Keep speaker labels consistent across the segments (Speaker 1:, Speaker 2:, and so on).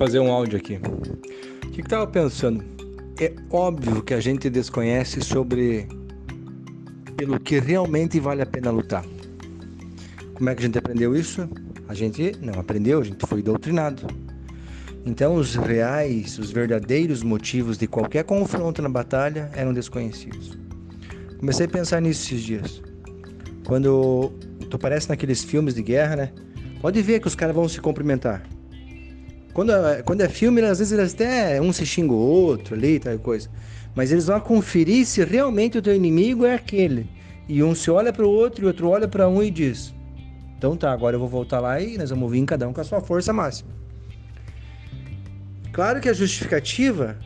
Speaker 1: fazer um áudio aqui. O que estava pensando? É óbvio que a gente desconhece sobre pelo que realmente vale a pena lutar. Como é que a gente aprendeu isso? A gente não aprendeu, a gente foi doutrinado. Então, os reais, os verdadeiros motivos de qualquer confronto na batalha eram desconhecidos. Comecei a pensar nisso esses dias. Quando tu aparece naqueles filmes de guerra, né? Pode ver que os caras vão se cumprimentar. Quando, é, quando é filme, às vezes eles até um se xinga o outro ali, tal coisa. Mas eles vão conferir se realmente o teu inimigo é aquele. E um se olha para o outro e o outro olha para um e diz: Então tá, agora eu vou voltar lá e nós vamos vir cada um com a sua força máxima. Claro que a justificativa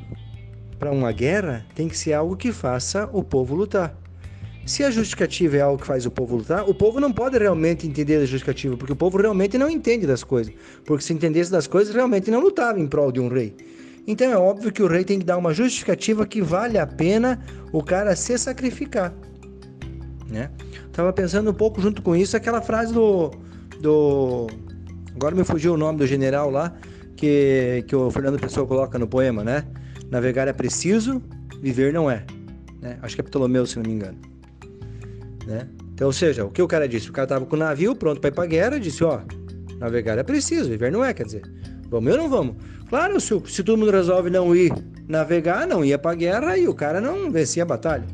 Speaker 1: para uma guerra tem que ser algo que faça o povo lutar. Se a justificativa é algo que faz o povo lutar, o povo não pode realmente entender a justificativa, porque o povo realmente não entende das coisas. Porque se entendesse das coisas, realmente não lutava em prol de um rei. Então é óbvio que o rei tem que dar uma justificativa que vale a pena o cara se sacrificar. Né? Tava pensando um pouco junto com isso aquela frase do, do agora me fugiu o nome do general lá que, que o Fernando Pessoa coloca no poema, né? Navegar é preciso, viver não é. Né? Acho que é Ptolomeu, se não me engano. Né? Então, ou seja, o que o cara disse? O cara estava com o navio pronto para ir para guerra, disse: ó, navegar é preciso, viver não é, quer dizer, vamos ou não vamos? Claro, se, se todo mundo resolve não ir navegar, não ia para guerra e o cara não vencia a batalha.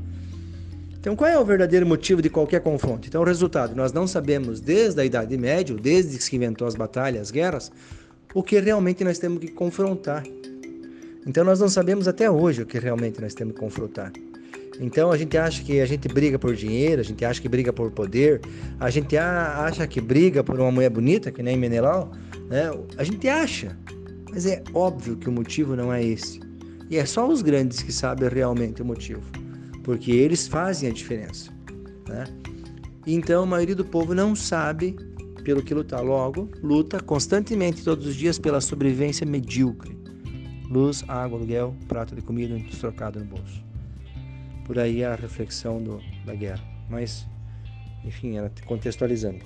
Speaker 1: Então, qual é o verdadeiro motivo de qualquer confronto? Então, o resultado, nós não sabemos desde a Idade Média, desde que se inventou as batalhas, as guerras, o que realmente nós temos que confrontar. Então, nós não sabemos até hoje o que realmente nós temos que confrontar. Então a gente acha que a gente briga por dinheiro, a gente acha que briga por poder, a gente acha que briga por uma mulher bonita, que nem Menelau, né? A gente acha, mas é óbvio que o motivo não é esse. E é só os grandes que sabem realmente o motivo, porque eles fazem a diferença, né? Então a maioria do povo não sabe pelo que lutar. Logo, luta constantemente todos os dias pela sobrevivência medíocre. Luz, água, aluguel, prato de comida trocado no bolso por aí a reflexão do, da guerra. Mas, enfim, ela contextualizando.